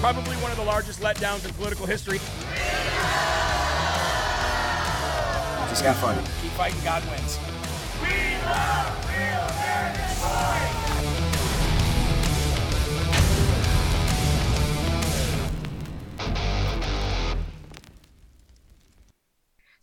Probably one of the largest letdowns in political history. Just got funny. Keep fighting, God wins.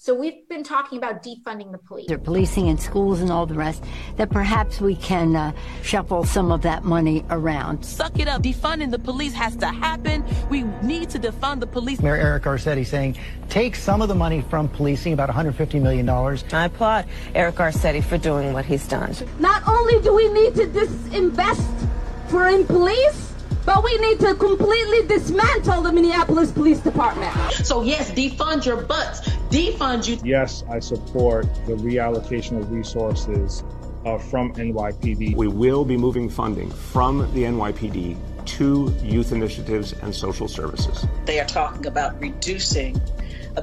So we've been talking about defunding the police. They're policing in schools and all the rest, that perhaps we can uh, shuffle some of that money around. Suck it up. Defunding the police has to happen. We need to defund the police. Mayor Eric Garcetti saying take some of the money from policing, about $150 million. I applaud Eric Garcetti for doing what he's done. Not only do we need to disinvest for in police, but we need to completely dismantle the Minneapolis Police Department. So yes, defund your butts. Defund you. Yes, I support the reallocation of resources uh, from NYPD. We will be moving funding from the NYPD to youth initiatives and social services. They are talking about reducing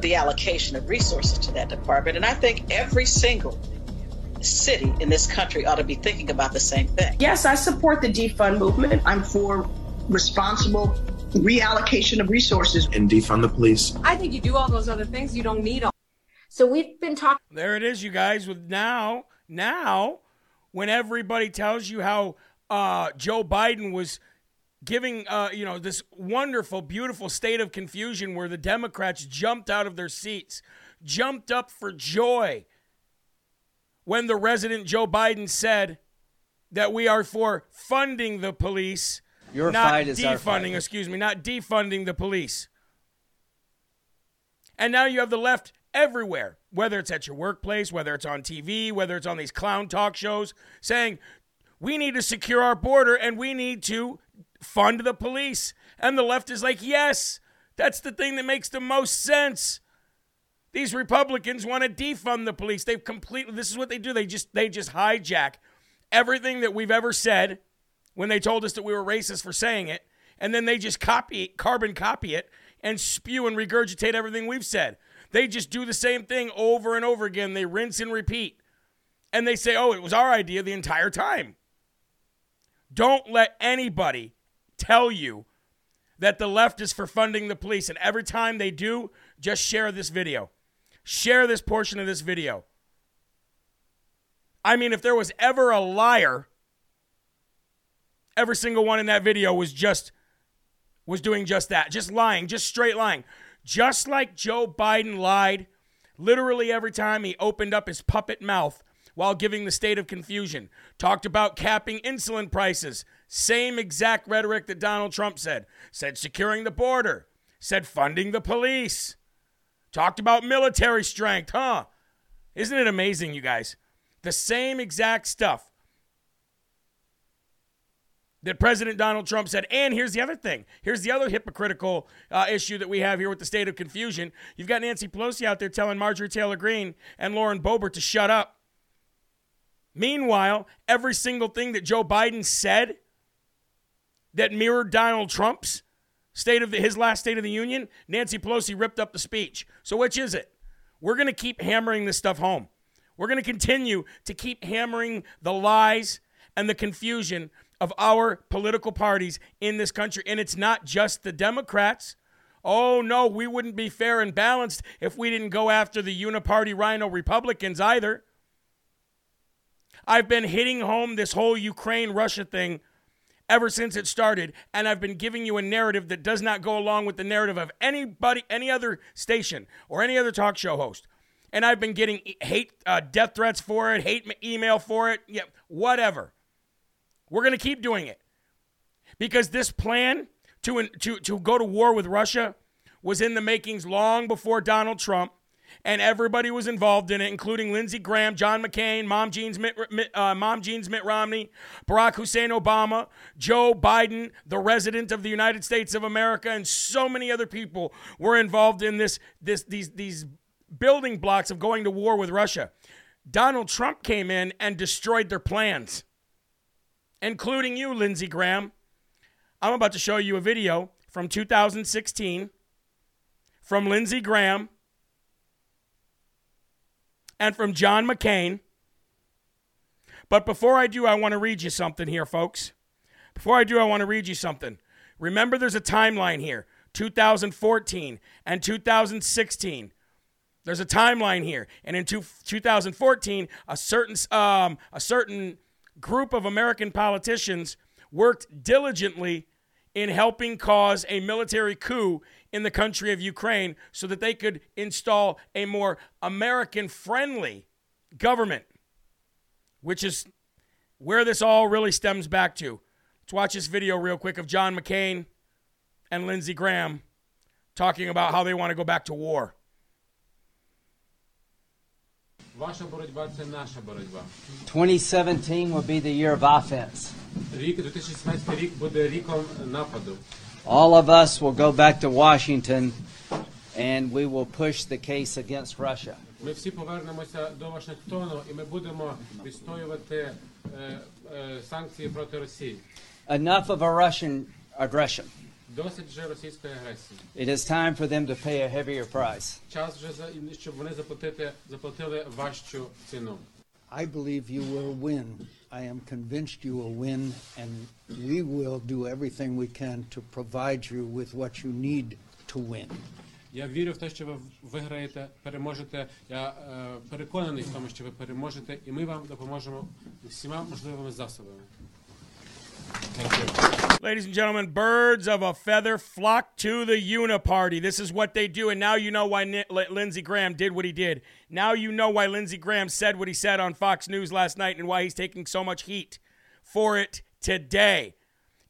the allocation of resources to that department, and I think every single city in this country ought to be thinking about the same thing. Yes, I support the defund movement. I'm for responsible reallocation of resources and defund the police. I think you do all those other things. You don't need all. So we've been talking. There it is, you guys. With now, now, when everybody tells you how uh, Joe Biden was giving, uh, you know, this wonderful, beautiful state of confusion where the Democrats jumped out of their seats, jumped up for joy when the resident Joe Biden said that we are for funding the police. Your not fight is our defunding, fight. excuse me, not defunding the police. And now you have the left everywhere, whether it's at your workplace, whether it's on TV, whether it's on these clown talk shows, saying we need to secure our border and we need to fund the police. And the left is like, yes, that's the thing that makes the most sense. These Republicans want to defund the police. They've completely this is what they do. They just they just hijack everything that we've ever said when they told us that we were racist for saying it, and then they just copy carbon copy it and spew and regurgitate everything we've said. They just do the same thing over and over again. They rinse and repeat. And they say, "Oh, it was our idea the entire time." Don't let anybody tell you that the left is for funding the police. And every time they do, just share this video. Share this portion of this video. I mean, if there was ever a liar, every single one in that video was just was doing just that, just lying, just straight lying. Just like Joe Biden lied literally every time he opened up his puppet mouth while giving the state of confusion. Talked about capping insulin prices. Same exact rhetoric that Donald Trump said. Said securing the border. Said funding the police. Talked about military strength, huh? Isn't it amazing, you guys? The same exact stuff that President Donald Trump said. And here's the other thing. Here's the other hypocritical uh, issue that we have here with the state of confusion. You've got Nancy Pelosi out there telling Marjorie Taylor Greene and Lauren Boebert to shut up. Meanwhile, every single thing that Joe Biden said that mirrored Donald Trump's state of the, his last State of the Union, Nancy Pelosi ripped up the speech. So which is it? We're going to keep hammering this stuff home. We're going to continue to keep hammering the lies and the confusion of our political parties in this country. And it's not just the Democrats. Oh, no, we wouldn't be fair and balanced if we didn't go after the uniparty rhino Republicans either. I've been hitting home this whole Ukraine Russia thing ever since it started, and I've been giving you a narrative that does not go along with the narrative of anybody, any other station or any other talk show host. And I've been getting hate, uh, death threats for it, hate email for it, yeah, whatever. We're going to keep doing it because this plan to, to, to go to war with Russia was in the makings long before Donald Trump and everybody was involved in it, including Lindsey Graham, John McCain, Mom Jean's Mitt, uh, Mom Jean's Mitt Romney, Barack Hussein Obama, Joe Biden, the resident of the United States of America, and so many other people were involved in this, this, these, these building blocks of going to war with Russia. Donald Trump came in and destroyed their plans, including you, Lindsey Graham. I'm about to show you a video from 2016 from Lindsey Graham and from John McCain. But before I do, I want to read you something here, folks. Before I do, I want to read you something. Remember, there's a timeline here 2014 and 2016. There's a timeline here. And in two, 2014, a certain, um, a certain group of American politicians worked diligently in helping cause a military coup in the country of Ukraine so that they could install a more American friendly government, which is where this all really stems back to. Let's watch this video real quick of John McCain and Lindsey Graham talking about how they want to go back to war. Ваша боротьба це наша боротьба. 2017 will be the year of offense. Рік 2017 рік буде ріком нападу. All of us will go back to Washington and we will push the case against Russia. Ми всі повернемося до Вашингтону і ми будемо відстоювати е, е, санкції проти Росії. Enough of a Russian aggression. Досить вже російської агресії. It is time for them to pay a heavier price. Час вже за щоб вони заплатити заплатили важчу ціну. I believe you will win. I am convinced you will win, and we will do everything we can to provide you with what you need to win. Я вірю в те, що ви виграєте, переможете. Я е, переконаний в тому, що ви переможете, і ми вам допоможемо всіма можливими засобами. Ladies and gentlemen, birds of a feather flock to the uniparty. This is what they do, and now you know why Lindsey Graham did what he did. Now you know why Lindsey Graham said what he said on Fox News last night and why he's taking so much heat for it today.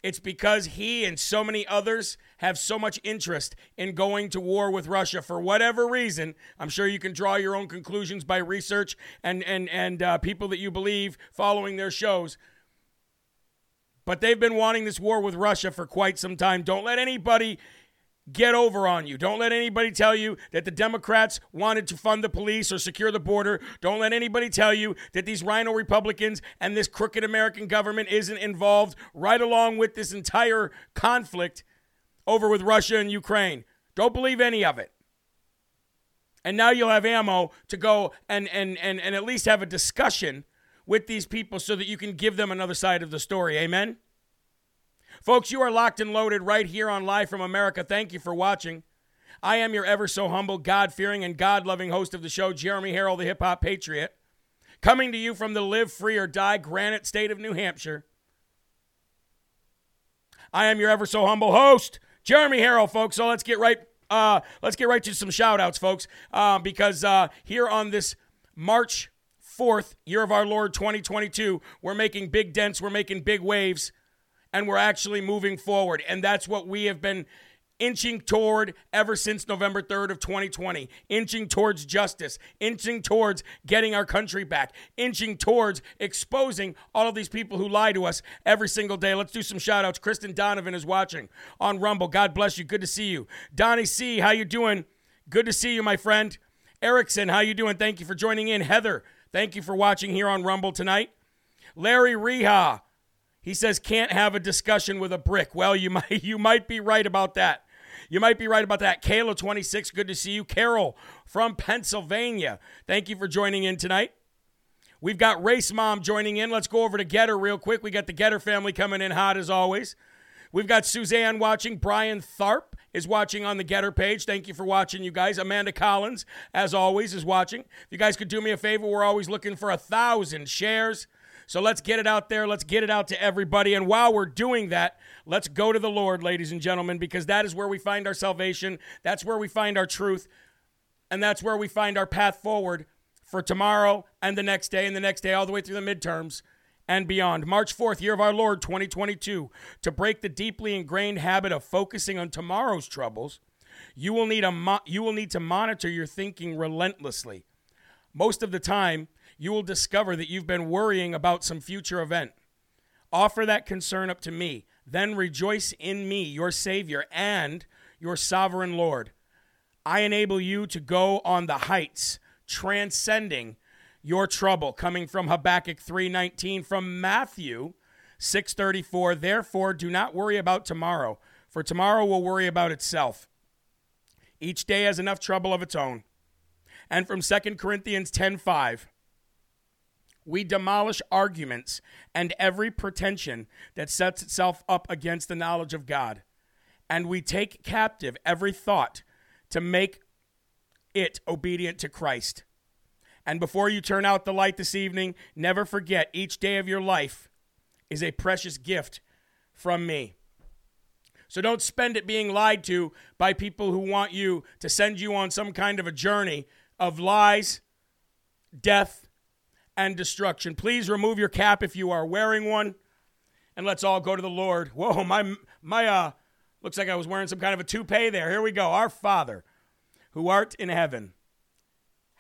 It's because he and so many others have so much interest in going to war with Russia for whatever reason. I'm sure you can draw your own conclusions by research and and and uh, people that you believe following their shows. But they've been wanting this war with Russia for quite some time. Don't let anybody get over on you. Don't let anybody tell you that the Democrats wanted to fund the police or secure the border. Don't let anybody tell you that these rhino Republicans and this crooked American government isn't involved right along with this entire conflict over with Russia and Ukraine. Don't believe any of it. And now you'll have ammo to go and, and, and, and at least have a discussion with these people so that you can give them another side of the story. Amen? Folks, you are locked and loaded right here on Live from America. Thank you for watching. I am your ever so humble, God fearing, and God loving host of the show, Jeremy Herrell, the hip hop patriot, coming to you from the live free or die granite state of New Hampshire. I am your ever so humble host, Jeremy Herrell, folks. So let's get right. Uh, let's get right to some shout outs, folks, uh, because uh, here on this March 4th, year of our Lord 2022, we're making big dents, we're making big waves, and we're actually moving forward. And that's what we have been inching toward ever since November 3rd of 2020, inching towards justice, inching towards getting our country back, inching towards exposing all of these people who lie to us every single day. Let's do some shout outs. Kristen Donovan is watching on Rumble. God bless you. Good to see you. Donnie C, how you doing? Good to see you, my friend. Erickson, how you doing? Thank you for joining in. Heather, thank you for watching here on Rumble tonight. Larry Reha, he says can't have a discussion with a brick. Well, you might you might be right about that. You might be right about that. Kayla 26, good to see you. Carol from Pennsylvania. Thank you for joining in tonight. We've got Race Mom joining in. Let's go over to Gettr real quick. We got the Gettr family coming in hot as always. We've got Suzanne watching. Brian Tharp is watching on the Gettr page. Thank you for watching, you guys. Amanda Collins, as always, is watching. If you guys could do me a favor, we're always looking for a thousand shares. So let's get it out there. Let's get it out to everybody. And while we're doing that, let's go to the Lord, ladies and gentlemen, because that is where we find our salvation. That's where we find our truth. And that's where we find our path forward for tomorrow and the next day and the next day, all the way through the midterms and beyond. March 4th, year of our Lord 2022. To break the deeply ingrained habit of focusing on tomorrow's troubles, you will need a mo- you will need to monitor your thinking relentlessly. Most of the time, you will discover that you've been worrying about some future event. Offer that concern up to me, then rejoice in me, your Savior and your sovereign Lord. I enable you to go on the heights, transcending your trouble coming from Habakkuk 3:19 from Matthew 6:34 Therefore do not worry about tomorrow for tomorrow will worry about itself. Each day has enough trouble of its own. And from 2 Corinthians 10:5 we demolish arguments and every pretension that sets itself up against the knowledge of God. And we take captive every thought to make it obedient to Christ and before you turn out the light this evening, never forget each day of your life is a precious gift from me. So don't spend it being lied to by people who want you to send you on some kind of a journey of lies, death, and destruction. Please remove your cap if you are wearing one, and let's all go to the Lord. Whoa, my my uh looks like I was wearing some kind of a toupee there. Here we go. Our Father, who art in heaven,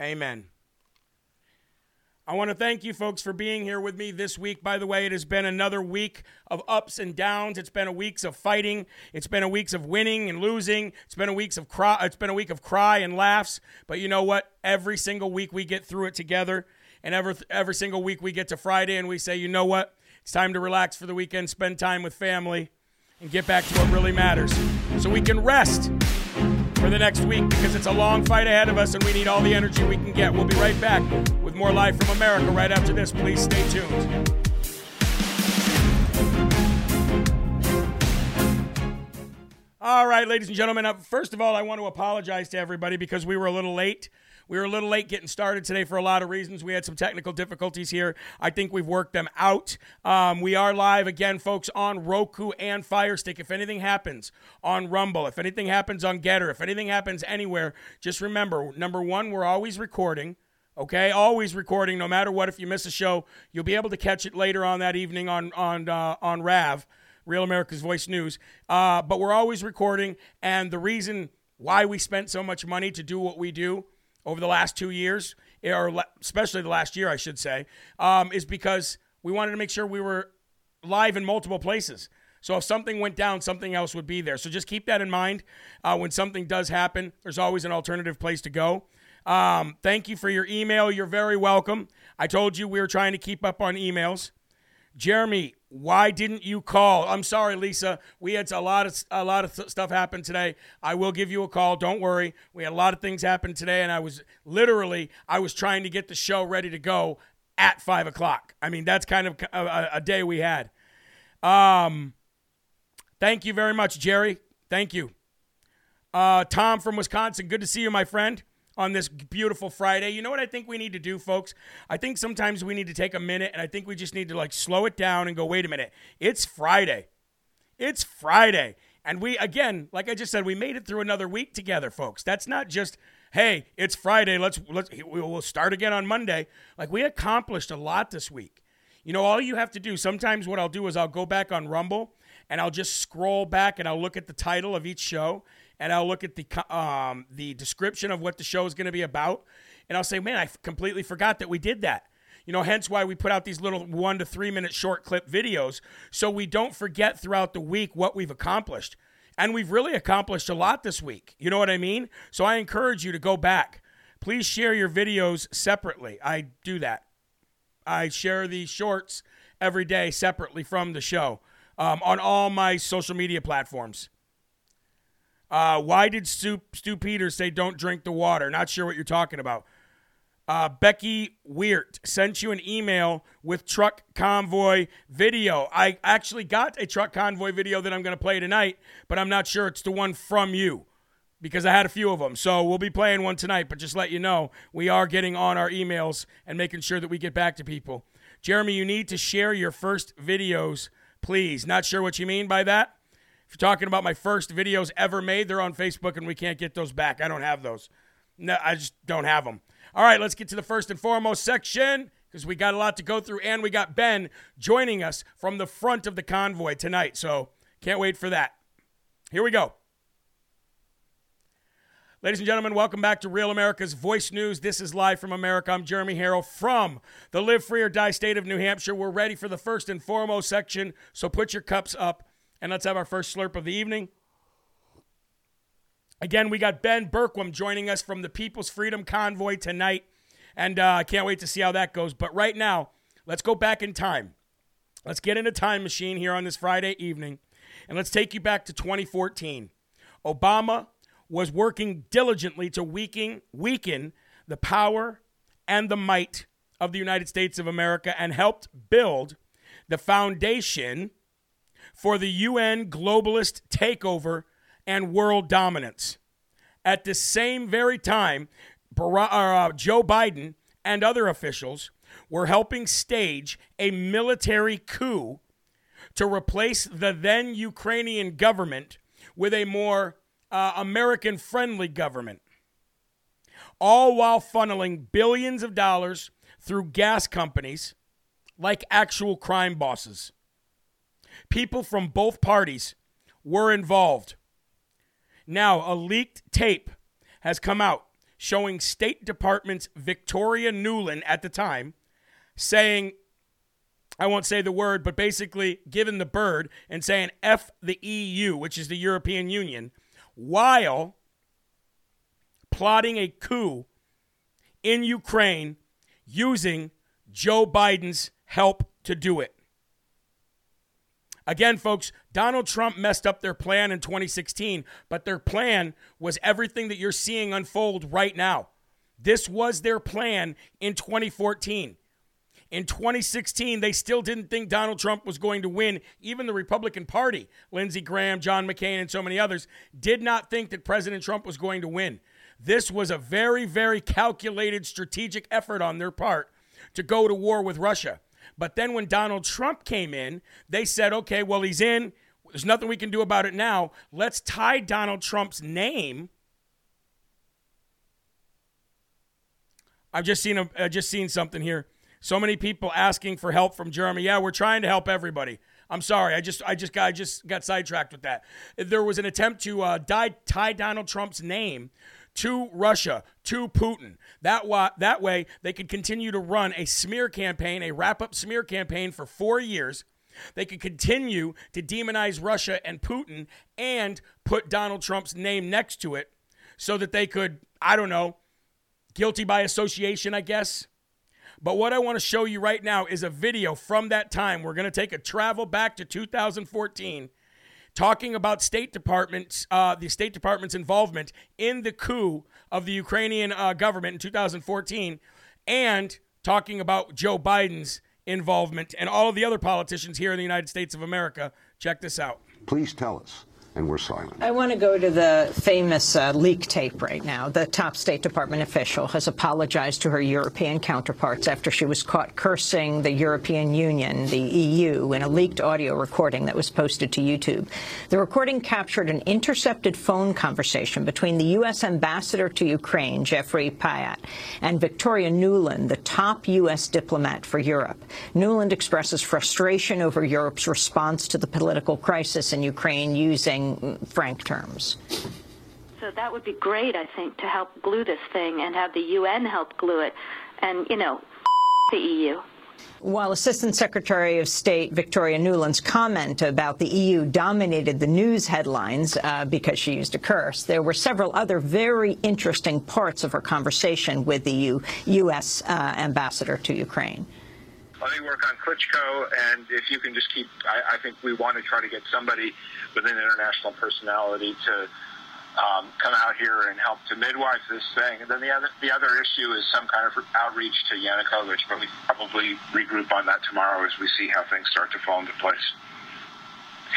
Amen. I want to thank you folks for being here with me this week. By the way, it has been another week of ups and downs. It's been a weeks of fighting. It's been a weeks of winning and losing. It's been a weeks of cry. It's been a week of cry and laughs. But you know what? Every single week we get through it together, and every every single week we get to Friday and we say, you know what? It's time to relax for the weekend, spend time with family, and get back to what really matters, so we can rest for the next week because it's a long fight ahead of us and we need all the energy we can get. We'll be right back with more Live from America right after this. Please stay tuned. All right, ladies and gentlemen, uh, first of all, I want to apologize to everybody because we were a little late. We were a little late getting started today for a lot of reasons. We had some technical difficulties here. I think we've worked them out. Um, we are live again, folks, on Roku and Firestick. If anything happens on Rumble, if anything happens on Gettr, if anything happens anywhere, just remember number one, we're always recording. Okay, always recording, no matter what. If you miss a show, you'll be able to catch it later on that evening on on uh, on Rav, Real America's Voice News. Uh, but we're always recording, and the reason why we spent so much money to do what we do over the last two years, or especially the last year, I should say, um, is because we wanted to make sure we were live in multiple places. So if something went down, something else would be there. So just keep that in mind. Uh, when something does happen, there's always an alternative place to go. Um, thank you for your email. You're very welcome. I told you we were trying to keep up on emails. Jeremy, why didn't you call? I'm sorry, Lisa. We had a lot of a lot of stuff happen today. I will give you a call. Don't worry. We had a lot of things happen today, and I was literally I was trying to get the show ready to go at five o'clock. I mean, that's kind of a, a day we had. Um, Thank you very much, Jerry. Thank you. Uh, Tom from Wisconsin, good to see you, my friend, on this beautiful Friday. You know what I think we need to do, folks? I think sometimes we need to take a minute and I think we just need to like slow it down and go, wait a minute. It's Friday. It's Friday. And we, again, like I just said, we made it through another week together, folks. That's not just, hey, it's Friday. Let's, let's, we'll start again on Monday. Like we accomplished a lot this week. You know, all you have to do, sometimes what I'll do is I'll go back on Rumble and I'll just scroll back and I'll look at the title of each show and I'll look at the um, the description of what the show is going to be about, and I'll say, man, I completely forgot that we did that. You know, hence why we put out these little one to three minute short clip videos so we don't forget throughout the week what we've accomplished. And we've really accomplished a lot this week. You know what I mean? So I encourage you to go back. Please share your videos separately. I do that. I share the shorts every day separately from the show um, on all my social media platforms. Uh, why did Stu, Stu Peters say don't drink the water? Not sure what you're talking about. Uh, Becky Weert sent you an email with truck convoy video. I actually got a truck convoy video that I'm going to play tonight, but I'm not sure it's the one from you because I had a few of them. So we'll be playing one tonight, but just let you know, we are getting on our emails and making sure that we get back to people. Jeremy, you need to share your first videos, please. Not sure what you mean by that. If you're talking about my first videos ever made, they're on Facebook and we can't get those back. I don't have those. No, I just don't have them. All right, let's get to the first and foremost section because we got a lot to go through and we got Ben joining us from the front of the convoy tonight. So can't wait for that. Here we go. Ladies and gentlemen, welcome back to Real America's Voice News. This is live from America. I'm Jeremy Herrell from the Live Free or Die state of New Hampshire. We're ready for the first and foremost section, so put your cups up and let's have our first slurp of the evening. Again, we got Ben Bergquam joining us from the People's Freedom Convoy tonight. And uh, I can't wait to see how that goes. But right now, let's go back in time. Let's get in a time machine here on this Friday evening. And let's take you back to 2014. Obama was working diligently to weaken, weaken the power and the might of the United States of America and helped build the foundation for the UN globalist takeover and world dominance. At the same very time, uh, Joe Biden and other officials were helping stage a military coup to replace the then Ukrainian government with a more uh, American friendly government, all while funneling billions of dollars through gas companies like actual crime bosses people from both parties were involved. Now, a leaked tape has come out showing State Department's Victoria Nuland at the time saying, I won't say the word, but basically giving the bird and saying F the EU, which is the European Union, while plotting a coup in Ukraine using Joe Biden's help to do it. Again, folks, Donald Trump messed up their plan in 2016, but their plan was everything that you're seeing unfold right now. This was their plan in 2014. In 2016, they still didn't think Donald Trump was going to win. Even the Republican Party, Lindsey Graham, John McCain, and so many others, did not think that President Trump was going to win. This was a very, very calculated strategic effort on their part to go to war with Russia. But then when Donald Trump came in, they said, okay, well, he's in. There's nothing we can do about it now. Let's tie Donald Trump's name. I've just seen a, uh, just seen something here. So many people asking for help from Jeremy. Yeah, we're trying to help everybody. I'm sorry. I just I just got I just got sidetracked with that. There was an attempt to uh, die, tie Donald Trump's name to Russia, to Putin. That, wa- that way, they could continue to run a smear campaign, a wrap up smear campaign for four years. They could continue to demonize Russia and Putin and put Donald Trump's name next to it so that they could, I don't know, guilty by association, I guess. But what I want to show you right now is a video from that time. We're going to take a travel back to 2014 talking about State Department's uh, the State Department's involvement in the coup of the Ukrainian uh, government in 2014, and talking about Joe Biden's involvement and all of the other politicians here in the United States of America. Check this out. Please tell us and we're silent. I want to go to the famous uh, leak tape right now. The top State Department official has apologized to her European counterparts after she was caught cursing the European Union, the EU, in a leaked audio recording that was posted to YouTube. The recording captured an intercepted phone conversation between the U.S. ambassador to Ukraine, Jeffrey Pyatt, and Victoria Nuland, the top U.S. diplomat for Europe. Nuland expresses frustration over Europe's response to the political crisis in Ukraine using frank terms. So that would be great, I think, to help glue this thing and have the UN help glue it. And, you know, the EU. While Assistant Secretary of State Victoria Nuland's comment about the EU dominated the news headlines uh, because she used a curse, there were several other very interesting parts of her conversation with the U U.S. Uh, ambassador to Ukraine. Let me work on Klitschko, and if you can just keep, I, I think we want to try to get somebody with an international personality to um, come out here and help to midwife this thing. And then the other the other issue is some kind of outreach to Yanukovych, but we probably regroup on that tomorrow as we see how things start to fall into place.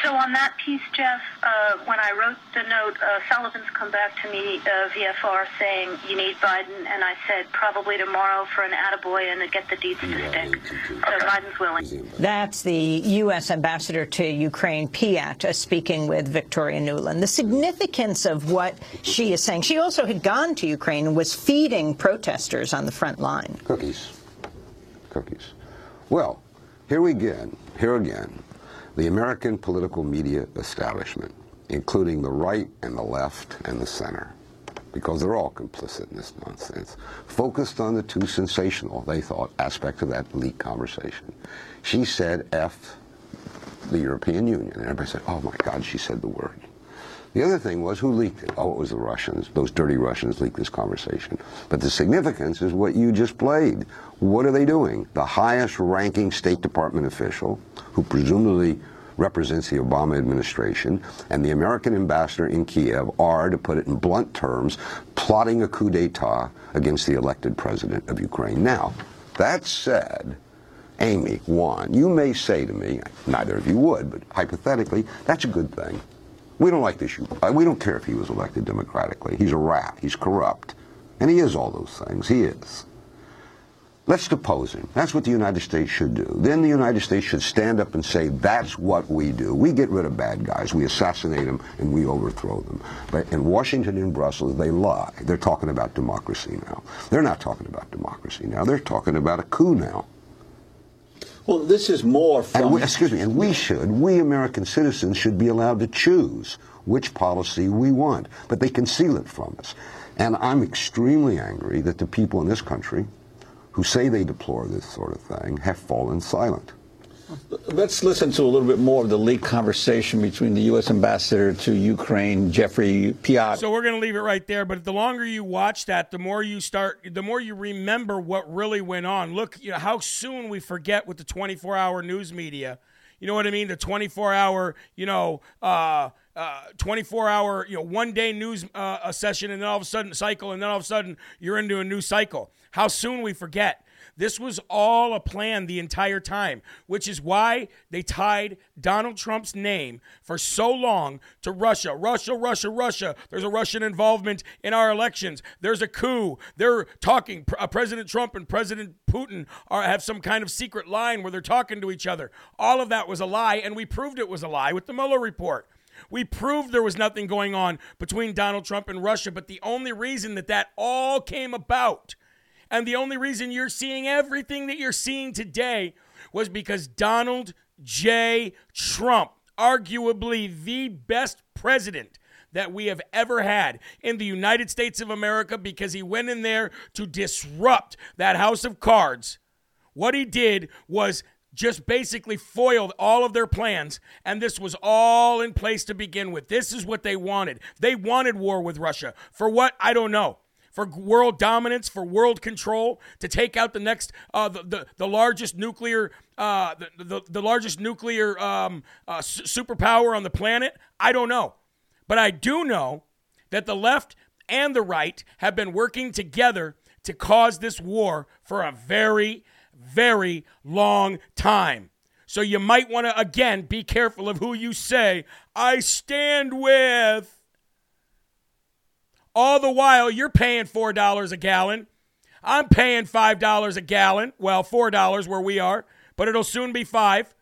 So on that piece, Jeff, uh, when I wrote the note, uh, Sullivan's come back to me, uh, VFR, saying you need Biden, and I said probably tomorrow for an attaboy and to get the deeds to stick. So Biden's willing. That's the U.S. ambassador to Ukraine, Pyatt, uh, speaking with Victoria Nuland. The significance of what she is saying. She also had gone to Ukraine and was feeding protesters on the front line. Cookies. Cookies. Well, here we again, here again, the American political media establishment, including the right and the left and the center, because they're all complicit in this nonsense, focused on the too sensational, they thought, aspect of that leak conversation. She said F the European Union. And everybody said, oh my God, she said the word. The other thing was who leaked it? Oh, it was the Russians. Those dirty Russians leaked this conversation. But the significance is what you just played. What are they doing? The highest ranking State Department official, who presumably represents the Obama administration, and the American ambassador in Kiev are, to put it in blunt terms, plotting a coup d'etat against the elected president of Ukraine. Now, that said, Amy, Juan, you may say to me, neither of you would, but hypothetically, that's a good thing. We don't like this. We don't care if he was elected democratically. He's a rat. He's corrupt. And he is all those things. He is. Let's depose him. That's what the United States should do. Then the United States should stand up and say, that's what we do. We get rid of bad guys. We assassinate them and we overthrow them. But in Washington and Brussels, they lie. They're talking about democracy now. They're not talking about democracy now. They're talking about a coup now. Well, this is more from. We, excuse me, and we should, we American citizens should be allowed to choose which policy we want, but they conceal it from us. And I'm extremely angry that the people in this country who say they deplore this sort of thing have fallen silent. Let's listen to a little bit more of the leaked conversation between the U.S. ambassador to Ukraine, Jeffrey Pyatt. So we're going to leave it right there. But the longer you watch that, the more you start, the more you remember what really went on. Look, you know, how soon we forget with the 24-hour news media. You know what I mean? The 24-hour, you know, uh, uh, 24 hour, you know, one day news uh, session, and then all of a sudden cycle, and then all of a sudden you're into a new cycle. How soon we forget. This was all a plan the entire time, which is why they tied Donald Trump's name for so long to Russia. Russia, Russia, Russia. There's a Russian involvement in our elections. There's a coup. They're talking. Uh, President Trump and President Putin are, have some kind of secret line where they're talking to each other. All of that was a lie, and we proved it was a lie with the Mueller report. We proved there was nothing going on between Donald Trump and Russia, but the only reason that that all came about and the only reason you're seeing everything that you're seeing today was because Donald J. Trump, arguably the best president that we have ever had in the United States of America, because he went in there to disrupt that house of cards. What he did was just basically foiled all of their plans, and this was all in place to begin with. This is what they wanted. They wanted war with Russia. For what? I don't know for world dominance, for world control, to take out the next, uh, the, the, the largest nuclear, uh, the, the, the largest nuclear um, uh, superpower on the planet? I don't know. But I do know that the left and the right have been working together to cause this war for a very, very long time. So you might want to, again, be careful of who you say, I stand with. All the while, you're paying $4 a gallon. I'm paying $5 a gallon. Well, $4 where we are, but it'll soon be 5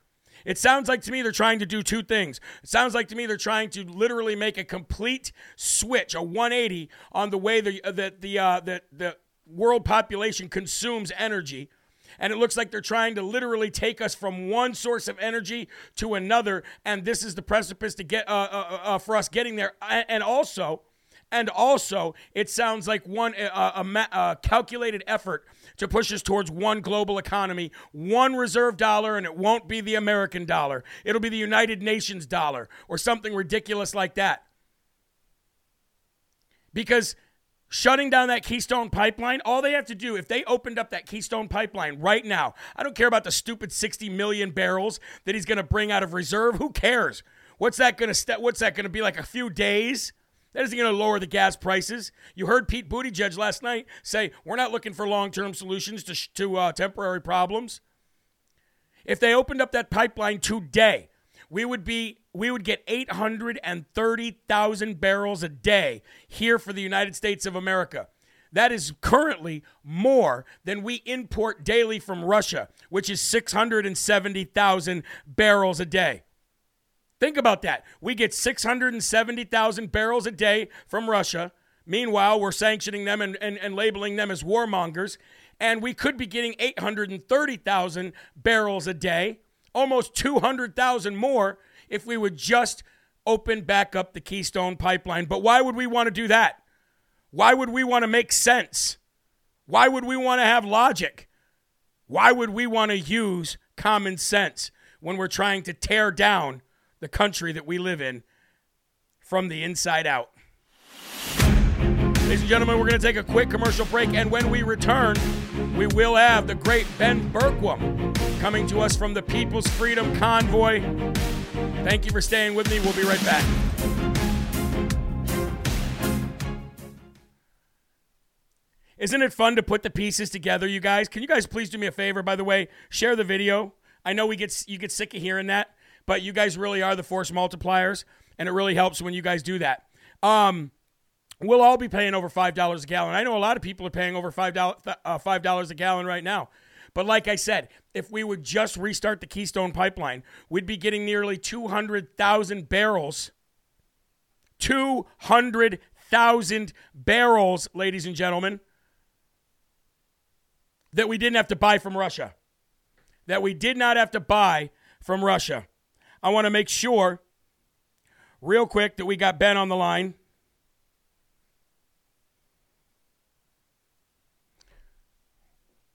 It sounds like to me they're trying to do two things. It sounds like to me they're trying to literally make a complete switch, a 180 on the way the the the uh, the, the world population consumes energy. And it looks like they're trying to literally take us from one source of energy to another, and this is the precipice to get uh, uh, uh, for us getting there. And also, and also, it sounds like one uh, a, a, a, calculated effort to push us towards one global economy, one reserve dollar, and it won't be the American dollar. It'll be the United Nations dollar or something ridiculous like that. Because shutting down that Keystone pipeline, all they have to do, if they opened up that Keystone pipeline right now, I don't care about the stupid 60 million barrels that he's going to bring out of reserve. Who cares? What's that going to st- What's that going to be like a few days? That isn't going to lower the gas prices. You heard Pete Buttigieg last night say we're not looking for long-term solutions to, sh- to uh, temporary problems. If they opened up that pipeline today, we would be we would get 830,000 barrels a day here for the United States of America. That is currently more than we import daily from Russia, which is 670,000 barrels a day. Think about that. We get 670,000 barrels a day from Russia. Meanwhile, we're sanctioning them and, and, and labeling them as warmongers. And we could be getting 830,000 barrels a day, almost 200,000 more if we would just open back up the Keystone pipeline. But why would we want to do that? Why would we want to make sense? Why would we want to have logic? Why would we want to use common sense when we're trying to tear down the country that we live in from the inside out. Ladies and gentlemen, we're going to take a quick commercial break, and when we return, we will have the great Ben Bergquam coming to us from the People's Freedom Convoy. Thank you for staying with me. We'll be right back. Isn't it fun to put the pieces together, you guys? Can you guys please do me a favor, by the way? Share the video. I know we get you get sick of hearing that but you guys really are the force multipliers, and it really helps when you guys do that. Um, we'll all be paying over five dollars a gallon. I know a lot of people are paying over five dollars uh, five dollars a gallon right now. But like I said, if we would just restart the Keystone Pipeline, we'd be getting nearly two hundred thousand barrels. Two hundred thousand barrels, ladies and gentlemen, that we didn't have to buy from Russia. That we did not have to buy from Russia. I want to make sure, real quick, that we got Ben on the line.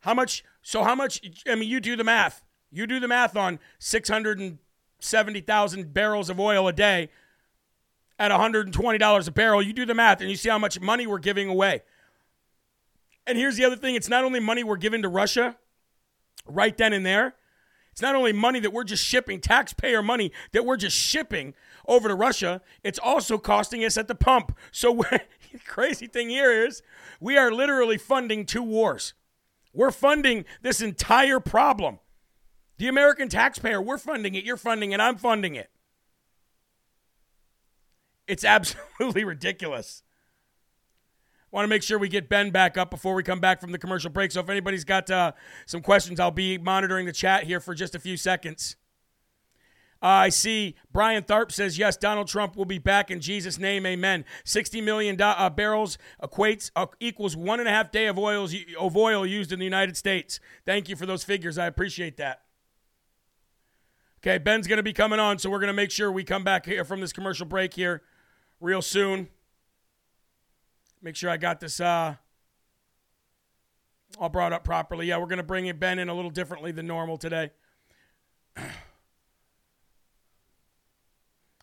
How much? So, how much? I mean, you do the math. You do the math on 670,000 barrels of oil a day at $120 a barrel. You do the math and you see how much money we're giving away. And here's the other thing it's not only money we're giving to Russia right then and there, it's not only money that we're just shipping, taxpayer money that we're just shipping over to Russia, it's also costing us at the pump. So the crazy thing here is we are literally funding two wars. We're funding this entire problem. The American taxpayer, we're funding it, you're funding it, I'm funding it. It's absolutely ridiculous want to make sure we get Ben back up before we come back from the commercial break. So if anybody's got uh, some questions, I'll be monitoring the chat here for just a few seconds. Uh, I see Brian Tharp says, yes, Donald Trump will be back in Jesus' name. Amen. 60 million do- uh, barrels equates uh, equals one and a half day of, oils, of oil used in the United States. Thank you for those figures. I appreciate that. Okay, Ben's going to be coming on, so we're going to make sure we come back here from this commercial break here real soon. Make sure I got this uh, all brought up properly. Yeah, we're going to bring Ben in a little differently than normal today.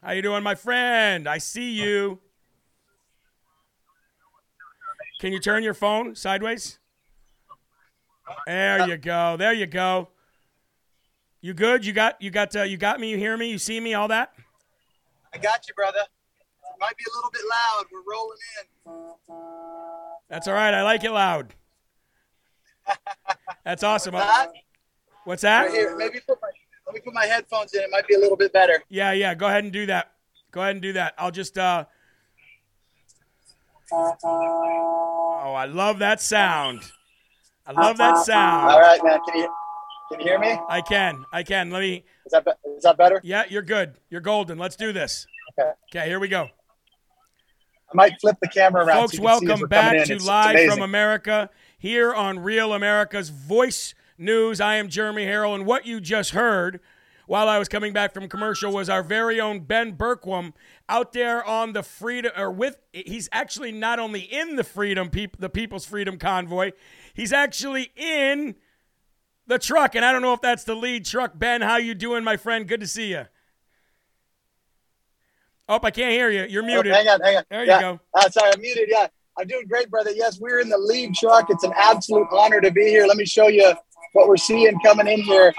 How you doing, my friend? I see you. Can you turn your phone sideways? There you go. There you go. You good? You got you got uh, you got me. You hear me? You see me? All that? I got you, brother might be a little bit loud. We're rolling in. That's all right. I like it loud. That's awesome. What's that? What's that? Right here. Maybe put my, Let me put my headphones in. It might be a little bit better. Yeah, yeah. Go ahead and do that. Go ahead and do that. I'll just. uh Oh, I love that sound. I love that sound. All right, man. Can you can you hear me? I can. I can. Let me. Is that be- is that better? Yeah, you're good. You're golden. Let's do this. Okay. Okay, here we go. I might flip the camera around. Folks, so you can see welcome back to It's- it's Live amazing. from America here on Real America's Voice News. I am Jeremy Herrell, and what you just heard while I was coming back from commercial was our very own Ben Bergquam out there on the freedom, or with, he's actually not only in the freedom, peop, the People's Freedom Convoy, he's actually in the truck, and I don't know if that's the lead truck. Ben, how you doing, my friend? Good to see you. Oh, I can't hear you. You're Oh, muted. hang on, hang on. There Yeah. you go. Uh, sorry, I'm muted. Yeah, I'm doing great, brother. Yes, we're in the lead truck. It's an absolute honor to be here. Let me show you what we're seeing coming in here.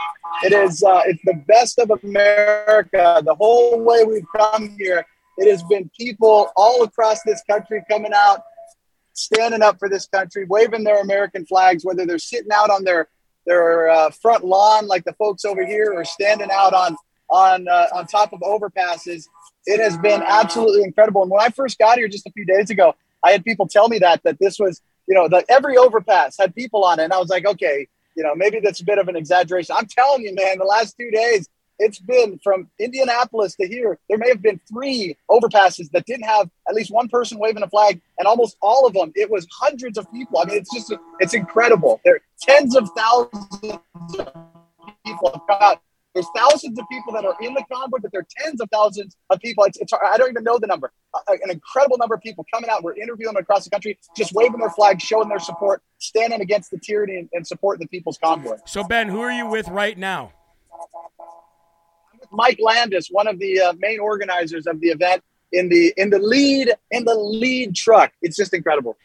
It is uh, it's the best of America. The whole way we've come here, it has been people all across this country coming out, standing up for this country, waving their American flags, whether they're sitting out on their their uh, front lawn like the folks over here, or standing out on on uh, on top of overpasses. It has been absolutely incredible. And when I first got here just a few days ago, I had people tell me that that this was, you know, that every overpass had people on it, and I was like, okay, you know, maybe that's a bit of an exaggeration. I'm telling you, man, the last two days, it's been from Indianapolis to here. There may have been three overpasses that didn't have at least one person waving a flag, and almost all of them, it was hundreds of people. I mean, it's just, it's incredible. There, are tens of thousands of people have come out. There's thousands of people that are in the convoy, but there are tens of thousands of people. It's, it's I don't even know the number. Uh, an incredible number of people coming out. We're interviewing them across the country, just waving their flag, showing their support, standing against the tyranny and, and supporting the people's convoy. So, Ben, who are you with right now? Mike Landis, one of the uh, main organizers of the event, in the in the lead in the lead truck. It's just incredible.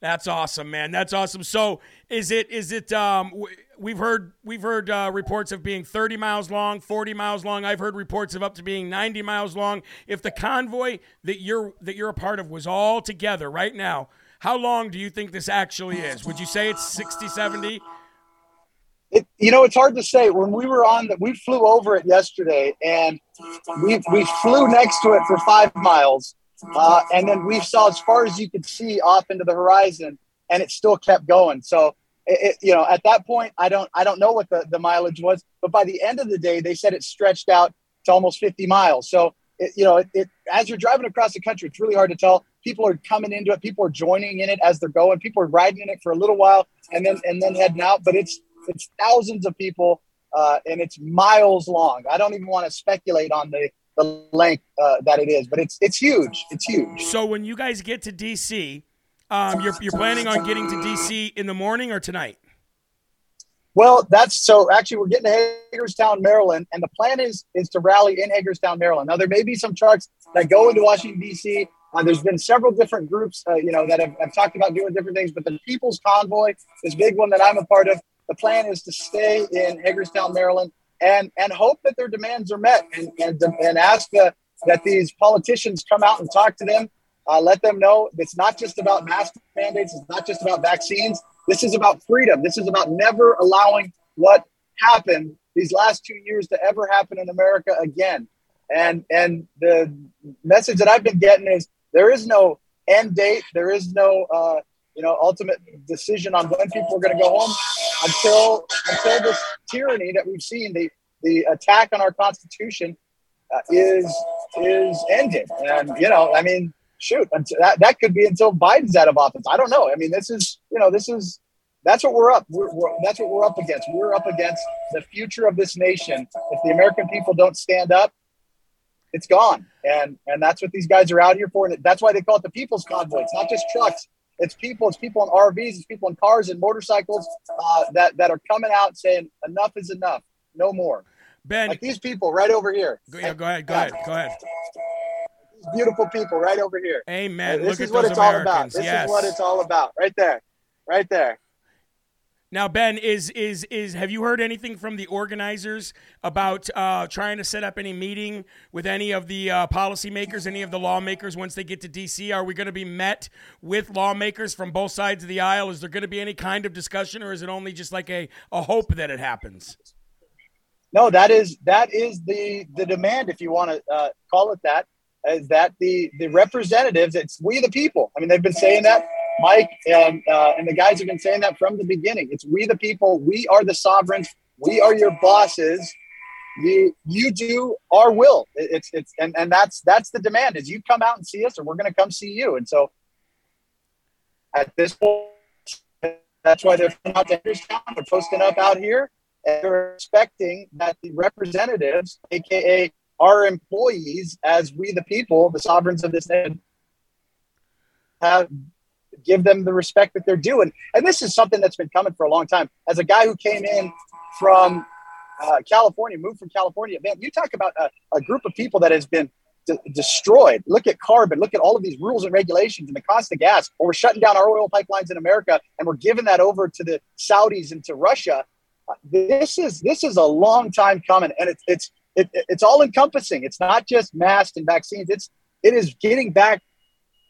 That's awesome, man. That's awesome. So, is it is it? Um, we've heard we've heard uh, reports of being 30 miles long, 40 miles long. I've heard reports of up to being 90 miles long. If the convoy that you're that you're a part of was all together right now, how long do you think this actually is? Would you say it's 60, 70? It, you know, it's hard to say. When we were on the, we flew over it yesterday, and we we flew next to it for five miles, uh, and then we saw as far as you could see off into the horizon, and it still kept going. So, it, it, you know, at that point, I don't I don't know what the, the mileage was, but by the end of the day, they said it stretched out to almost 50 miles. So, it, you know, it, as you're driving across the country, it's really hard to tell. People are coming into it. People are joining in it as they're going. People are riding in it for a little while, and then and then heading out. But it's it's thousands of people uh, and it's miles long. I don't even want to speculate on the, the length uh, that it is, but it's it's huge. It's huge. So, when you guys get to DC, um, you're you're planning on getting to DC in the morning or tonight? Well, that's so. Actually, we're getting to Hagerstown, Maryland, and the plan is is to rally in Hagerstown, Maryland. Now, there may be some trucks that go into Washington D.C. Uh, there's been several different groups, uh, you know, that have, have talked about doing different things. But the People's Convoy, this big one that I'm a part of, the plan is to stay in Hagerstown, Maryland, and and hope that their demands are met, and and, and ask the, that these politicians come out and talk to them, uh, let them know it's not just about mask mandates, it's not just about vaccines. This is about freedom. This is about never allowing what happened these last two years to ever happen in America again. And and the message that I've been getting is there is no end date. There is no uh, you know ultimate decision on when people are going to go home until until this tyranny that we've seen the the attack on our constitution uh, is is ended. And you know, I mean, shoot, that that could be until Biden's out of office. I don't know. I mean, this is you know, this is that's what we're up. We're, we're, that's what we're up against. We're up against the future of this nation. If the American people don't stand up, it's gone. And and that's what these guys are out here for. And that's why they call it the People's Convoy. It's not just trucks. It's people. It's people in RVs. It's people in cars and motorcycles uh, that that are coming out saying enough is enough. No more. Ben, like these people right over here. Go, yeah, go ahead. Go ahead. Go ahead. These beautiful people right over here. Amen. this Look is at what it's all about. This yes. is what it's all about. Right there. Right there. Now, Ben, is is is have you heard anything from the organizers about uh, trying to set up any meeting with any of the uh, policymakers, any of the lawmakers once they get to D.C.? Are we going to be met with lawmakers from both sides of the aisle? Is there going to be any kind of discussion, or is it only just like a, a hope that it happens? no, that is that is the the demand, if you want to uh, call it that, is that the the representatives? It's we the people. I mean, they've been saying that. Mike and uh, and the guys have been saying that from the beginning. It's we the people. We are the sovereigns. We are your bosses. You you do our will. It's it's and and that's that's the demand is you come out and see us, or we're going to come see you. And so at this point, that's why they're out to Hagerstown. They're posting up out here, and they're expecting that the representatives, aka our employees, as we the people, the sovereigns of this nation, have give them the respect that they're due. And, and this is something that's been coming for a long time. As a guy who came in from uh, California, moved from California, man, you talk about a, a group of people that has been de- destroyed. Look at carbon. Look at all of these rules and regulations and the cost of gas. Or we're shutting down our oil pipelines in America and we're giving that over to the Saudis and to Russia. Uh, this is this is a long time coming, and it's it's it, it's all encompassing. It's not just masks and vaccines. It's it is getting back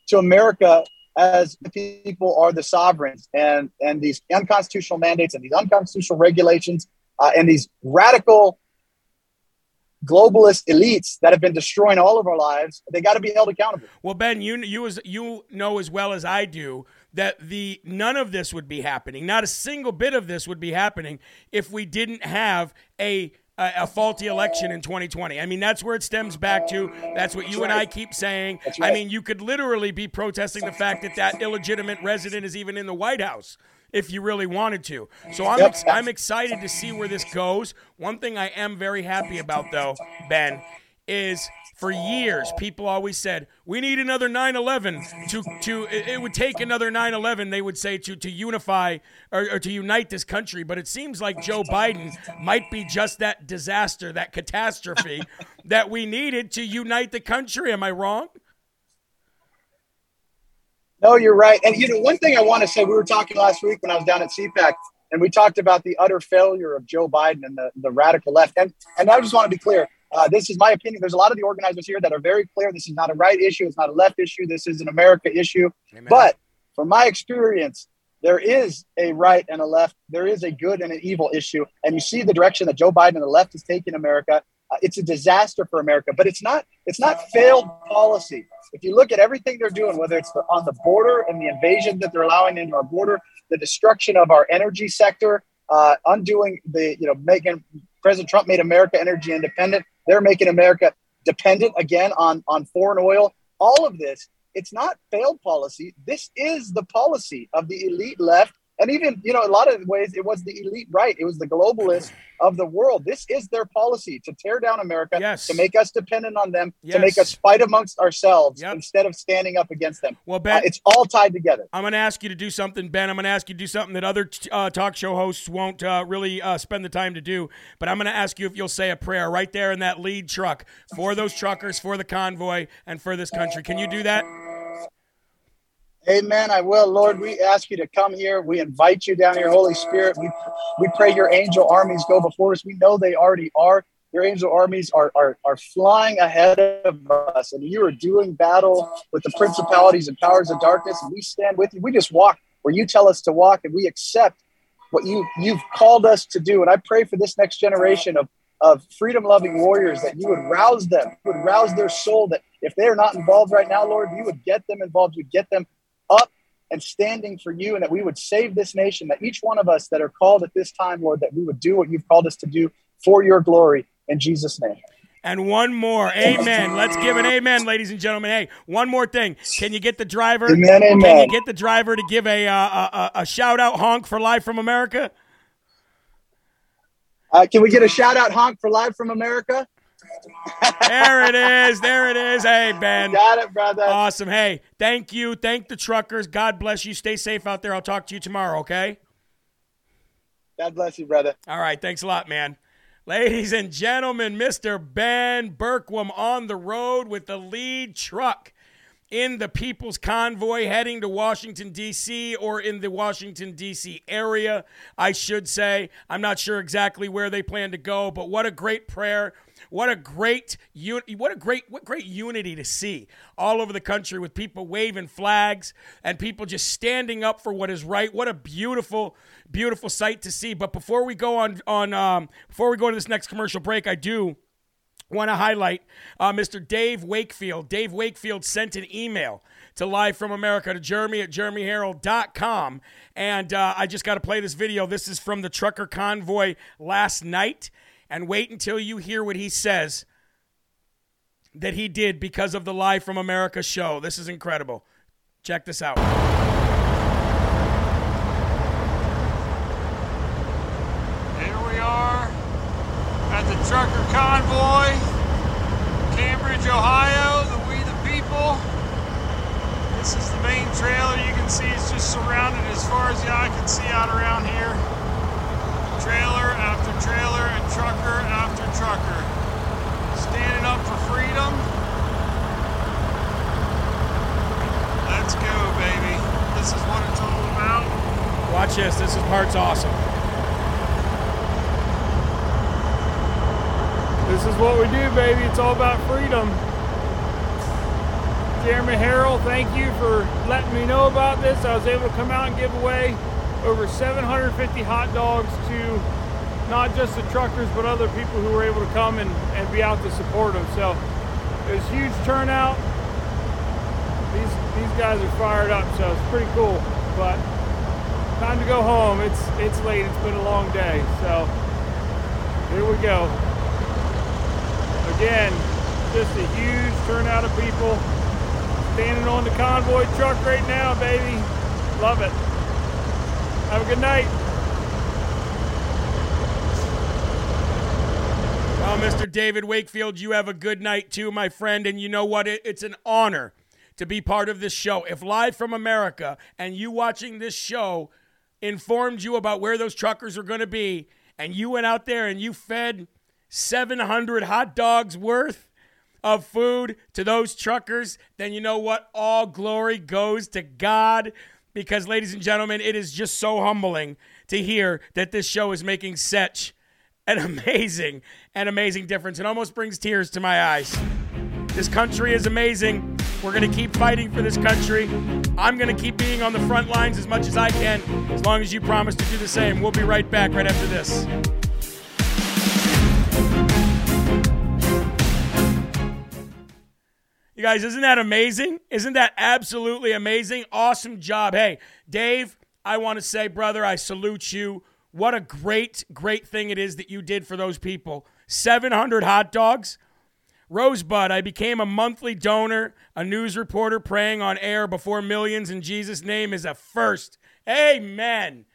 to America as the people are the sovereigns, and and these unconstitutional mandates and these unconstitutional regulations uh, and these radical globalist elites that have been destroying all of our lives. They got to be held accountable. Well, Ben, you you as you know as well as I do that the none of this would be happening. Not a single bit of this would be happening if we didn't have a a, a faulty election in 2020. I mean, that's where it stems back to. That's what you and I keep saying. I mean, you could literally be protesting the fact that that illegitimate resident is even in the White House if you really wanted to. So I'm ex- I'm excited to see where this goes. One thing I am very happy about though, Ben, is for years people always said we need another 9/11 to to it would take another 9/11 they would say to to unify or, or to unite this country but it seems like Joe Biden might be just that disaster that catastrophe that we needed to unite the country am I wrong No, you're right. And you know, one thing I want to say, we were talking last week when I was down at CPAC, and we talked about the utter failure of Joe Biden and the, the radical left. And and I just want to be clear. Uh, this is my opinion. There's a lot of the organizers here that are very clear. This is not a right issue. It's not a left issue. This is an America issue. Amen. But from my experience, there is a right and a left. There is a good and an evil issue. And you see the direction that Joe Biden and the left is taking America. Uh, it's a disaster for America, but it's not. It's not failed policy. If you look at everything they're doing, whether it's on the border and the invasion that they're allowing into our border, the destruction of our energy sector, uh, undoing the you know making President Trump made America energy independent. They're making America dependent again on on foreign oil. All of this, it's not failed policy. This is the policy of the elite left and even you know a lot of ways it was the elite right it was the globalists of the world this is their policy to tear down america Yes. to make us dependent on them Yes. to make us fight amongst ourselves instead of standing up against them Well, Ben- Uh, it's all tied together I'm going to ask you to do something, Ben. I'm going to ask you to do something that other uh, talk show hosts won't uh, really uh, spend the time to do. But I'm going to ask you if you'll say a prayer right there in that lead truck for those truckers, for the convoy, and for this country. Can you do that? Amen. I will, Lord. We ask you to come here. We invite you down here, Holy Spirit. We we pray your angel armies go before us. We know they already are. Your angel armies are are, are flying ahead of us, and you are doing battle with the principalities and powers of darkness. And we stand with you. We just walk where you tell us to walk, and we accept what you you've called us to do. And I pray for this next generation of of freedom loving warriors that you would rouse them, you would rouse their soul. That if they're not involved right now, Lord, you would get them involved. You'd get them up and standing for you, and that we would save this nation. That each one of us that are called at this time, Lord, that we would do what you've called us to do for your glory. In Jesus' name. And one more. Amen. Let's give an amen, ladies and gentlemen. Hey, one more thing. Can you get the driver? Amen, Can you get the driver to give a, uh, a, a, a shout out honk for Live from America? Uh, can we get a shout out honk for Live from America? There it is. There it is. Hey, Ben. Got it, brother. Awesome. Hey, thank you. Thank the truckers. God bless you. Stay safe out there. I'll talk to you tomorrow, okay? God bless you, brother. All right. Thanks a lot, man. Ladies and gentlemen, Mr. Ben Bergquam on the road with the lead truck in the People's Convoy heading to Washington, D.C., or in the Washington, D.C. area, I should say. I'm not sure exactly where they plan to go, but what a great prayer What a great what a great what great unity to see all over the country with people waving flags and people just standing up for what is right. What a beautiful beautiful sight to see. But before we go on on um, before we go to this next commercial break, I do want to highlight uh, Mr. Dave Wakefield. Dave Wakefield sent an email to Live from America to Jeremy at jeremyherrell.com. And uh, I just got to play this video. This is from the trucker convoy last night. And wait until you hear what he says that he did because of the Live from America show. This is incredible. Check this out. Here we are at the trucker convoy, Cambridge, Ohio, the We the People. This is the main trailer. You can see it's just surrounded as far as the eye can see out around here. Trailer after trailer and trucker after trucker. Standing up for freedom. Let's go, baby. This is what it's all about. Watch this. This is part's awesome. This is what we do, baby. It's all about freedom. Jeremy Herrell, thank you for letting me know about this. I was able to come out and give away over 750 hot dogs to not just the truckers, but other people who were able to come and, and be out to support them. So it was huge turnout. These these guys are fired up, so it's pretty cool. But time to go home. It's it's late. It's been a long day. So here we go. Again, just a huge turnout of people standing on the convoy truck right now, baby. Love it. Have a good night. Well, Mr. David Wakefield, you have a good night too, my friend. And you know what? It's an honor to be part of this show. If Live from America and you watching this show informed you about where those truckers are going to be, and you went out there and you fed 700 hot dogs worth of food to those truckers, then you know what? All glory goes to God. Because, ladies and gentlemen, it is just so humbling to hear that this show is making such an amazing, an amazing difference. It almost brings tears to my eyes. This country is amazing. We're going to keep fighting for this country. I'm going to keep being on the front lines as much as I can, as long as you promise to do the same. We'll be right back right after this. You guys, isn't that amazing? Isn't that absolutely amazing? Awesome job. Hey, Dave, I want to say, brother, I salute you. What a great, great thing it is that you did for those people. 700 hot dogs. Rosebud, I became a monthly donor, a news reporter praying on air before millions in Jesus' name is a first. Amen.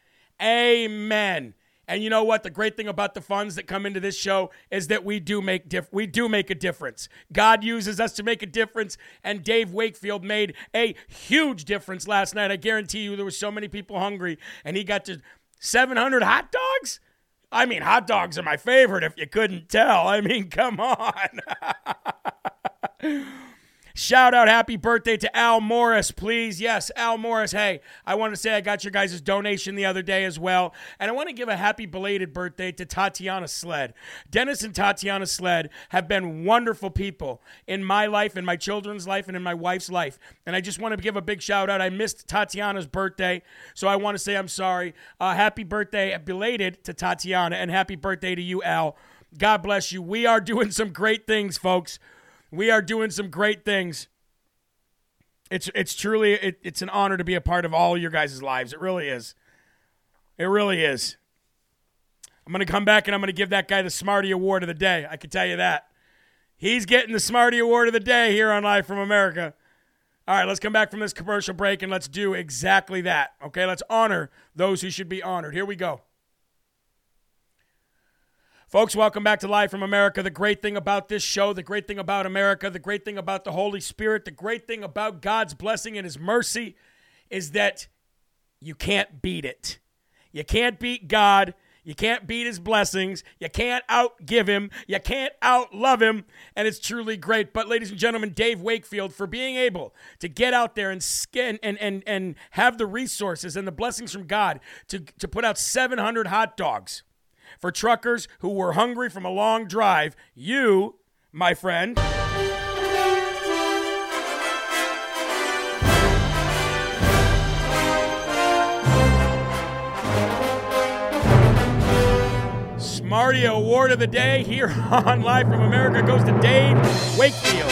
Amen. And you know what? The great thing about the funds that come into this show is that we do make dif- we do make a difference. God uses us to make a difference, and Dave Wakefield made a huge difference last night. I guarantee you, there were so many people hungry, and he got to 700 hot dogs. I mean, hot dogs are my favorite. If you couldn't tell, I mean, come on. Shout out happy birthday to Al Morris, please. Yes, Al Morris. Hey, I want to say I got your guys' donation the other day as well. And I want to give a happy belated birthday to Tatiana Sled. Dennis and Tatiana Sled have been wonderful people in my life, in my children's life, and in my wife's life. And I just want to give a big shout out. I missed Tatiana's birthday, so I want to say I'm sorry. Uh, happy birthday, belated to Tatiana, and happy birthday to you, Al. God bless you. We are doing some great things, folks. We are doing some great things. It's it's truly it, it's an honor to be a part of all your guys' lives. It really is. It really is. I'm gonna come back and I'm gonna give that guy the Smarty Award of the day. I can tell you that. He's getting the Smarty Award of the day here on Live from America. All right, let's come back from this commercial break and let's do exactly that. Okay, let's honor those who should be honored. Here we go. Folks, welcome back to Live from America. The great thing about this show, the great thing about America, the great thing about the Holy Spirit, the great thing about God's blessing and His mercy is that you can't beat it. You can't beat God. You can't beat His blessings. You can't outgive Him. You can't outlove Him. And it's truly great. But, ladies and gentlemen, Dave Wakefield, for being able to get out there and skin and, and, and have the resources and the blessings from God to, to put out 700 hot dogs for truckers who were hungry from a long drive. You, my friend, Smarty Award of the Day here on Live from America goes to Dave Wakefield.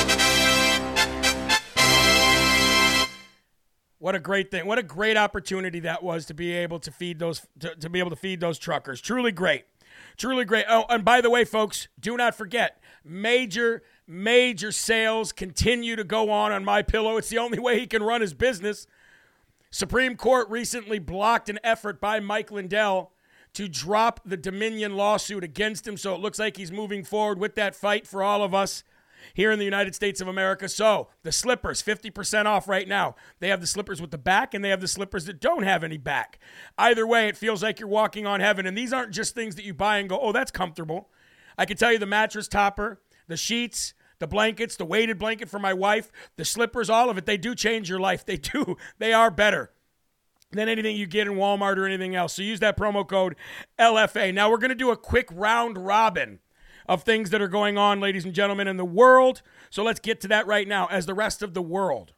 What a great thing. What a great opportunity that was to be able to feed those to, to be able to feed those truckers. Truly great. Truly great. Oh, and by the way, folks, do not forget major major sales continue to go on on my pillow. It's the only way he can run his business. Supreme Court recently blocked an effort by Mike Lindell to drop the Dominion lawsuit against him. So it looks like he's moving forward with that fight for all of us here in the United States of America. So the slippers, 50% off right now. They have the slippers with the back and they have the slippers that don't have any back. Either way, it feels like you're walking on heaven. And these aren't just things that you buy and go, oh, that's comfortable. I can tell you the mattress topper, the sheets, the blankets, the weighted blanket for my wife, the slippers, all of it, they do change your life. They do. They are better than anything you get in Walmart or anything else. So use that promo code LFA. Now we're going to do a quick round robin of things that are going on, ladies and gentlemen, in the world. So let's get to that right now as the rest of the world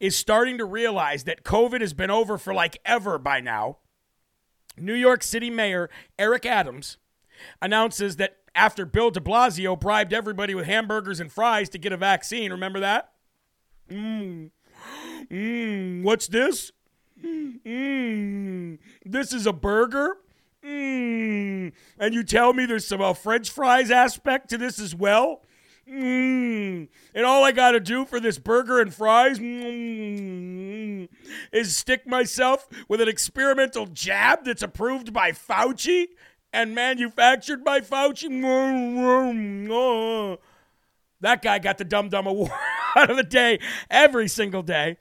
is starting to realize that COVID has been over for like ever by now. New York City Mayor Eric Adams announces that after Bill de Blasio bribed everybody with hamburgers and fries to get a vaccine, remember that? Mmm. Mmm. What's this? Mmm, this is a burger? Mmm, and you tell me there's some uh, french fries aspect to this as well? Mmm, and all I got to do for this burger and fries mm, is stick myself with an experimental jab that's approved by Fauci and manufactured by Fauci? Mm, that guy got the Dum Dum Award out of the day every single day.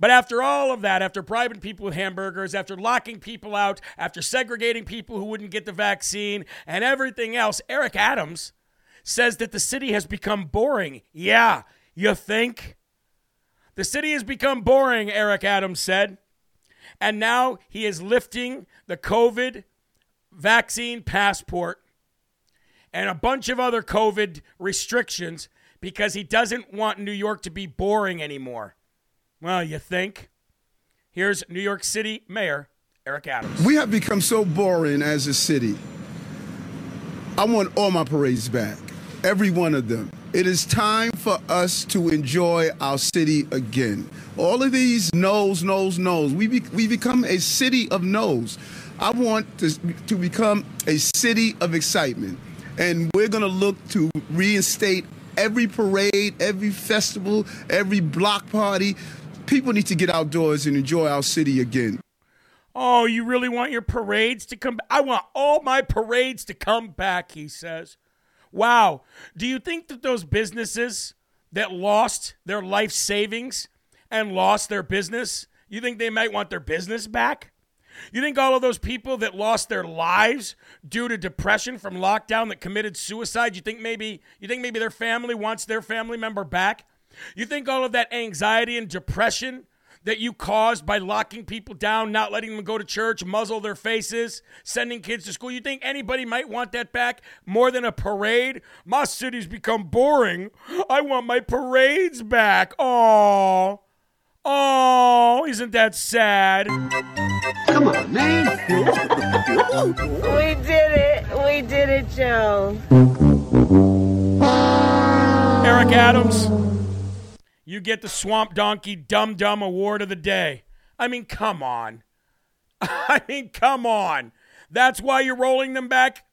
But after all of that, after bribing people with hamburgers, after locking people out, after segregating people who wouldn't get the vaccine, and everything else, Eric Adams says that the city has become boring. Yeah, you think? The city has become boring, Eric Adams said. And now he is lifting the COVID vaccine passport and a bunch of other COVID restrictions because he doesn't want New York to be boring anymore. Well, you think? Here's New York City Mayor Eric Adams. We have become so boring as a city. I want all my parades back, every one of them. It is time for us to enjoy our city again. All of these no's, no's, no's. We, be, we become a city of no's. I want to, to become a city of excitement. And we're going to look to reinstate every parade, every festival, every block party people need to get outdoors and enjoy our city again. Oh, you really want your parades to come? back? I want all my parades to come back, he says. Wow. Do you think that those businesses that lost their life savings and lost their business, you think they might want their business back? You think all of those people that lost their lives due to depression from lockdown that committed suicide, you think maybe you think maybe their family wants their family member back? You think all of that anxiety and depression that you caused by locking people down, not letting them go to church, muzzle their faces, sending kids to school, you think anybody might want that back more than a parade? My city's become boring. I want my parades back. Oh. Oh, isn't that sad? Come on, man. we did it. We did it, Joe. Eric Adams. You get the Swamp Donkey Dum Dum Award of the Day. I mean, come on. I mean, come on. That's why you're rolling them back?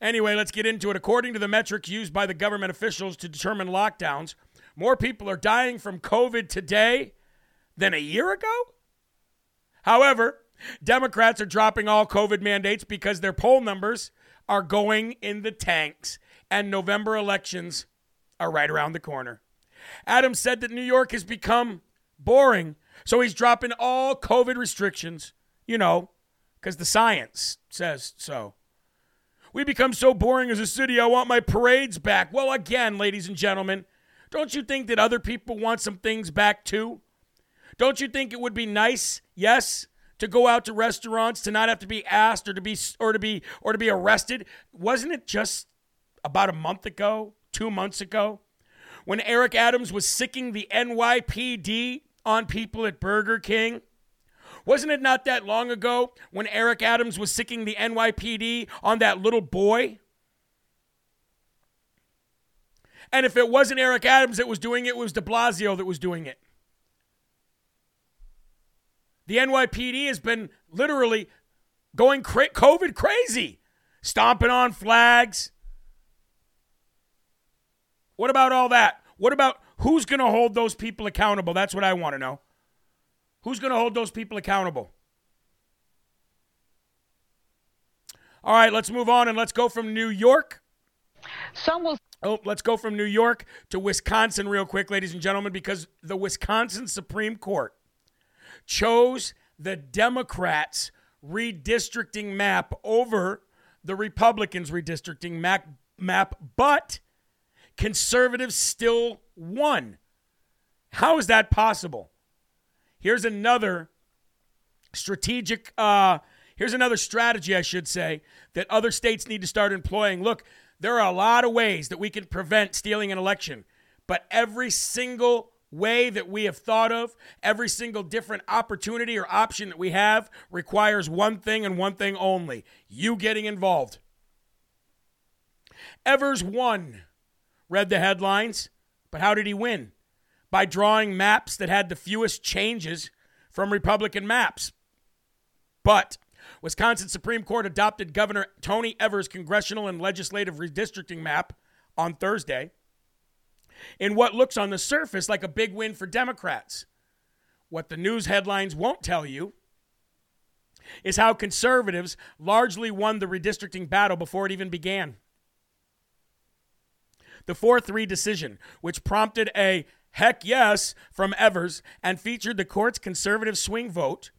Anyway, let's get into it. According to the metric used by the government officials to determine lockdowns, more people are dying from COVID today than a year ago? However, Democrats are dropping all COVID mandates because their poll numbers are going in the tanks, and November elections are right around the corner. Adams said that New York has become boring, so he's dropping all COVID restrictions, you know, because the science says so. We become so boring as a city, I want my parades back. Well, again, ladies and gentlemen, don't you think that other people want some things back too? Don't you think it would be nice, yes, to go out to restaurants, to not have to be asked or to be or to be or to be arrested. Wasn't it just about a month ago, 2 months ago, when Eric Adams was sicking the NYPD on people at Burger King? Wasn't it not that long ago when Eric Adams was sicking the NYPD on that little boy? And if it wasn't Eric Adams that was doing it, it was de Blasio that was doing it. The NYPD has been literally going COVID crazy, stomping on flags. What about all that? What about who's going to hold those people accountable? That's what I want to know. Who's going to hold those people accountable? All right, let's move on and let's go from New York. Some will. Oh, let's go from New York to Wisconsin real quick, ladies and gentlemen, because the Wisconsin Supreme Court chose the Democrats' redistricting map over the Republicans' redistricting map, map but conservatives still won. How is that possible? Here's another strategic, uh, here's another strategy, I should say, that other states need to start employing. Look, there are a lot of ways that we can prevent stealing an election, but every single way that we have thought of, every single different opportunity or option that we have requires one thing and one thing only you getting involved. Evers won, read the headlines, but how did he win? By drawing maps that had the fewest changes from Republican maps. But Wisconsin Supreme Court adopted Governor Tony Evers' congressional and legislative redistricting map on Thursday in what looks on the surface like a big win for Democrats. What the news headlines won't tell you is how conservatives largely won the redistricting battle before it even began. The 4 3 decision, which prompted a heck yes from Evers and featured the court's conservative swing vote,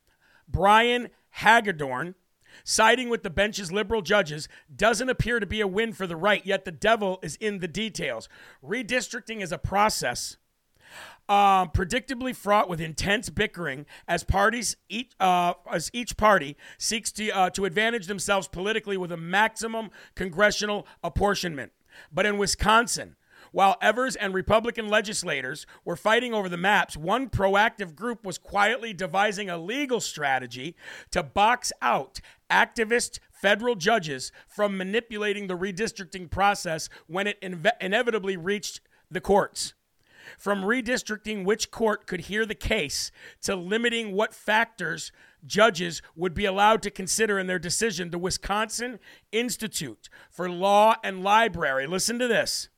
Brian Hagedorn, siding with the bench's liberal judges, doesn't appear to be a win for the right, yet the devil is in the details. Redistricting is a process. Uh, predictably fraught with intense bickering as parties each, uh, as each party seeks to uh, to advantage themselves politically with a maximum congressional apportionment. But in Wisconsin, while Evers and Republican legislators were fighting over the maps, one proactive group was quietly devising a legal strategy to box out activist federal judges from manipulating the redistricting process when it inve- inevitably reached the courts. From redistricting which court could hear the case to limiting what factors judges would be allowed to consider in their decision, the Wisconsin Institute for Law and Liberty, listen to this,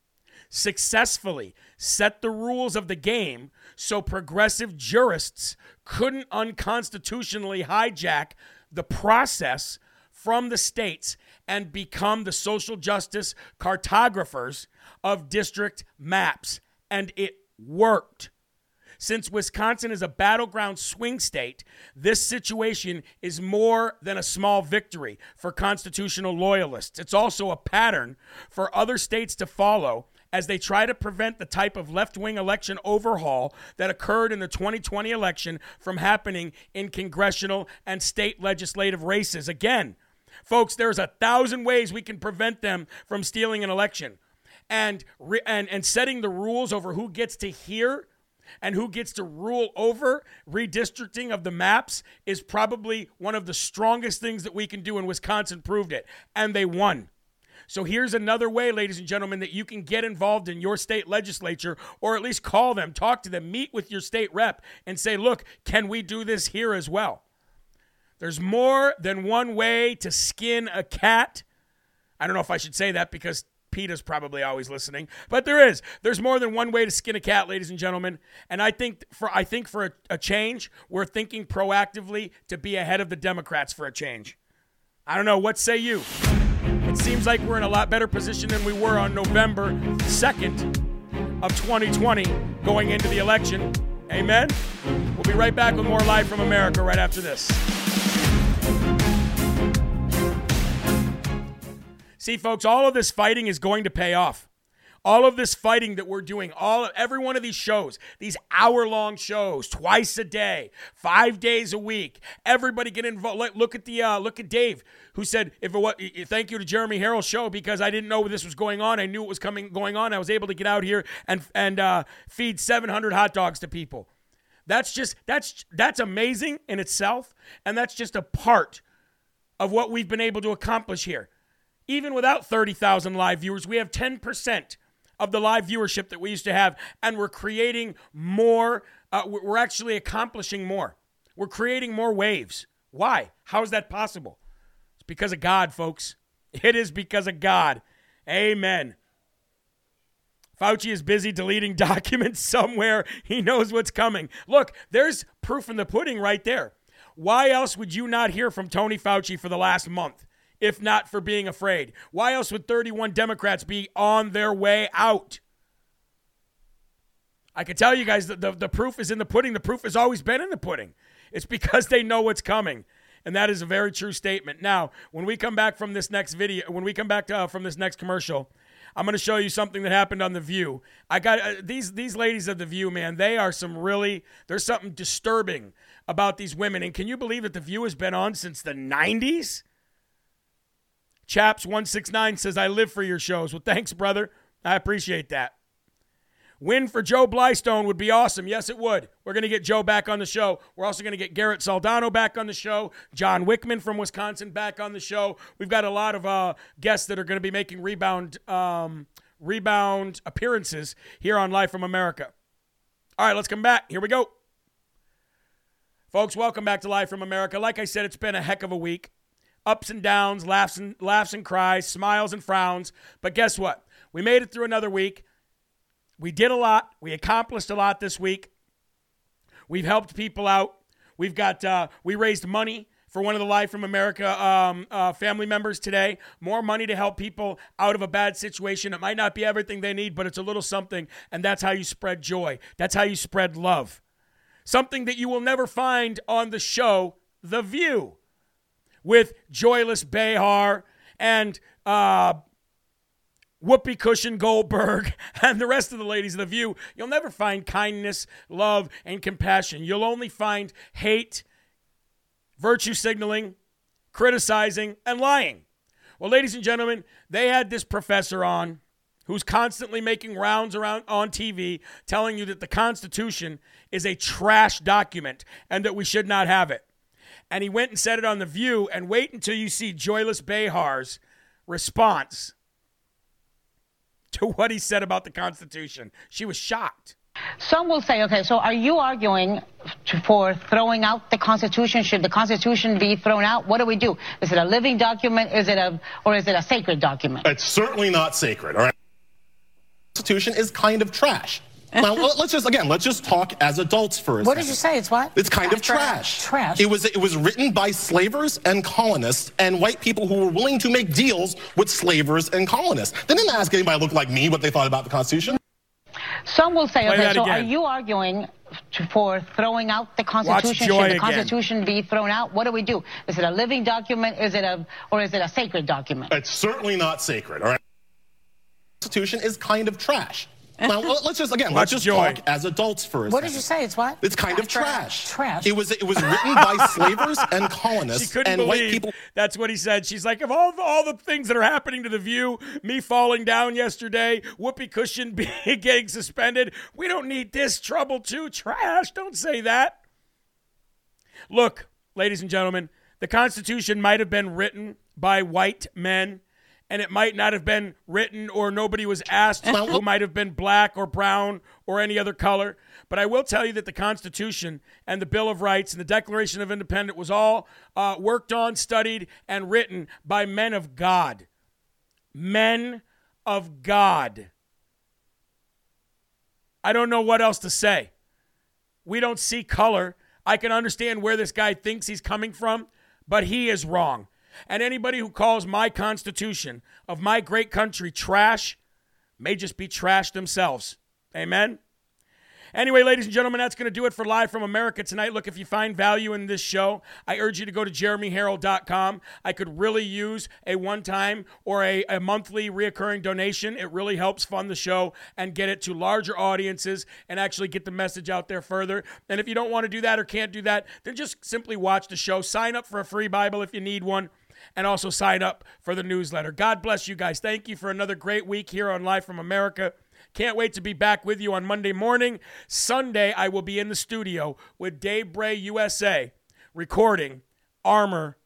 successfully set the rules of the game so progressive jurists couldn't unconstitutionally hijack the process from the states and become the social justice cartographers of district maps. And it worked. Since Wisconsin is a battleground swing state, this situation is more than a small victory for constitutional loyalists. It's also a pattern for other states to follow as they try to prevent the type of left wing election overhaul that occurred in the 2020 election from happening in congressional and state legislative races. Again, folks, there's a thousand ways we can prevent them from stealing an election. And, and, and setting the rules over who gets to hear and who gets to rule over redistricting of the maps is probably one of the strongest things that we can do, and Wisconsin proved it. And they won. So here's another way, ladies and gentlemen, that you can get involved in your state legislature or at least call them, talk to them, meet with your state rep, and say, look, can we do this here as well? There's more than one way to skin a cat. I don't know if I should say that because PETA's probably always listening, but there is. There's more than one way to skin a cat, ladies and gentlemen. And I think for I think for a, a change, we're thinking proactively to be ahead of the Democrats for a change. I don't know. What say you? It seems like we're in a lot better position than we were on November 2nd of 2020 going into the election. Amen. We'll be right back with more Live from America right after this. See, folks, all of this fighting is going to pay off. all of this fighting that we're doing, all every one of these shows, these hour-long shows, twice a day, five days a week, everybody get involved. Look at the uh, look at Dave, who said, "If it was, thank you to Jeremy Herrell's show because I didn't know this was going on. I knew it was coming going on. I was able to get out here and and uh, feed 700 hot dogs to people. That's just that's that's amazing in itself, and that's just a part of what we've been able to accomplish here. Even without 30,000 live viewers, we have 10% of the live viewership that we used to have, and we're creating more. Uh, we're actually accomplishing more. We're creating more waves. Why? How is that possible? It's because of God, folks. It is because of God. Amen. Fauci is busy deleting documents somewhere. He knows what's coming. Look, there's proof in the pudding right there. Why else would you not hear from Tony Fauci for the last month, if not for being afraid? Why else would 31 Democrats be on their way out? I can tell you guys that the, the proof is in the pudding. The proof has always been in the pudding. It's because they know what's coming. And that is a very true statement. Now, when we come back from this next video, when we come back to, uh, from this next commercial, I'm going to show you something that happened on The View. I got uh, these these ladies of The View, man. They are some really there's something disturbing about these women. And can you believe that The View has been on since the 90s? Chaps 169 says I live for your shows. Well, thanks, brother. I appreciate that. Win for Joe Blystone would be awesome. Yes, it would. We're going to get Joe back on the show. We're also going to get Garrett Soldano back on the show. John Wickman from Wisconsin back on the show. We've got a lot of uh, guests that are going to be making rebound um, rebound appearances here on Live from America. All right, let's come back. Here we go. Folks, welcome back to Live from America. Like I said, it's been a heck of a week. Ups and downs, laughs and laughs and cries, smiles and frowns. But guess what? We made it through another week. We did a lot. We accomplished a lot this week. We've helped people out. We've got uh, we raised money for one of the Live from America um, uh, family members today. More money to help people out of a bad situation. It might not be everything they need, but it's a little something, and that's how you spread joy. That's how you spread love. Something that you will never find on the show, The View, with Joyless Behar and uh, Whoopi Cushion Goldberg, and the rest of the ladies of The View, you'll never find kindness, love, and compassion. You'll only find hate, virtue signaling, criticizing, and lying. Well, ladies and gentlemen, they had this professor on who's constantly making rounds around on TV telling you that the Constitution is a trash document and that we should not have it. And he went and said it on The View, and wait until you see Joyless Behar's response to what he said about the Constitution. She was shocked. Some will say, okay, so are you arguing for throwing out the Constitution? Should the Constitution be thrown out? What do we do? Is it a living document? Is it a, or is it a sacred document? It's certainly not sacred. All right. The Constitution is kind of trash. Now let's just again let's just talk as adults for a what second. did you say? It's what? It's kind of trash. Trash. It was it was written by slavers and colonists and white people who were willing to make deals with slavers and colonists. They didn't ask anybody to look like me what they thought about the Constitution. Some will say, Play okay, so again. are you arguing for throwing out the Constitution? Joy Should the again. Constitution be thrown out? What do we do? Is it a living document? Is it a, or is it a sacred document? It's certainly not sacred. All right. The Constitution is kind of trash. Now let's just again let's Watch just Joy. talk as adults for a What second. did you say? It's what? It's kind of trash. Trash. It was it was written by slavers and She colonists couldn't and white people. that's what he said. She's like, of all the, all the things that are happening to the View, me falling down yesterday, Whoopi Cushion being getting suspended, we don't need this trouble too. Trash. Don't say that. Look, ladies and gentlemen, the Constitution might have been written by white men, and it might not have been written or nobody was asked who might have been black or brown or any other color. But I will tell you that the Constitution and the Bill of Rights and the Declaration of Independence was all uh, worked on, studied, and written by men of God. Men of God. I don't know what else to say. We don't see color. I can understand where this guy thinks he's coming from, but he is wrong. And anybody who calls my Constitution of my great country trash may just be trash themselves. Amen? Anyway, ladies and gentlemen, that's going to do it for Live from America tonight. Look, if you find value in this show, I urge you to go to jeremyherrell.com. I could really use a one time or a, a monthly reoccurring donation. It really helps fund the show and get it to larger audiences and actually get the message out there further. And if you don't want to do that or can't do that, then just simply watch the show. Sign up for a free Bible if you need one and also sign up for the newsletter. God bless you guys. Thank you for another great week here on Live from America. Can't wait to be back with you on Monday morning. Sunday, I will be in the studio with Dave Bray USA recording Armor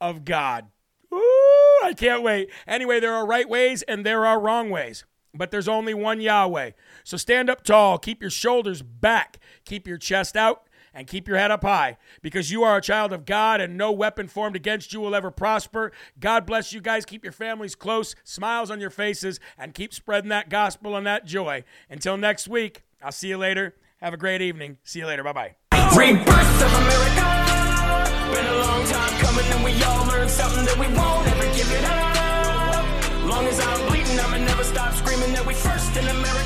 of God. Ooh, I can't wait. Anyway, there are right ways and there are wrong ways, but there's only one Yahweh. So stand up tall, keep your shoulders back, keep your chest out, and keep your head up high because you are a child of God and no weapon formed against you will ever prosper. God bless you guys. Keep your families close, smiles on your faces, and keep spreading that gospel and that joy. Until next week, I'll see you later. Have a great evening. See you later. Bye bye. Rebirth of America. Been a long time coming, and we all learned something that we won't ever give it up. Long as I'm bleeding, I'ma never stop screaming that we first in America.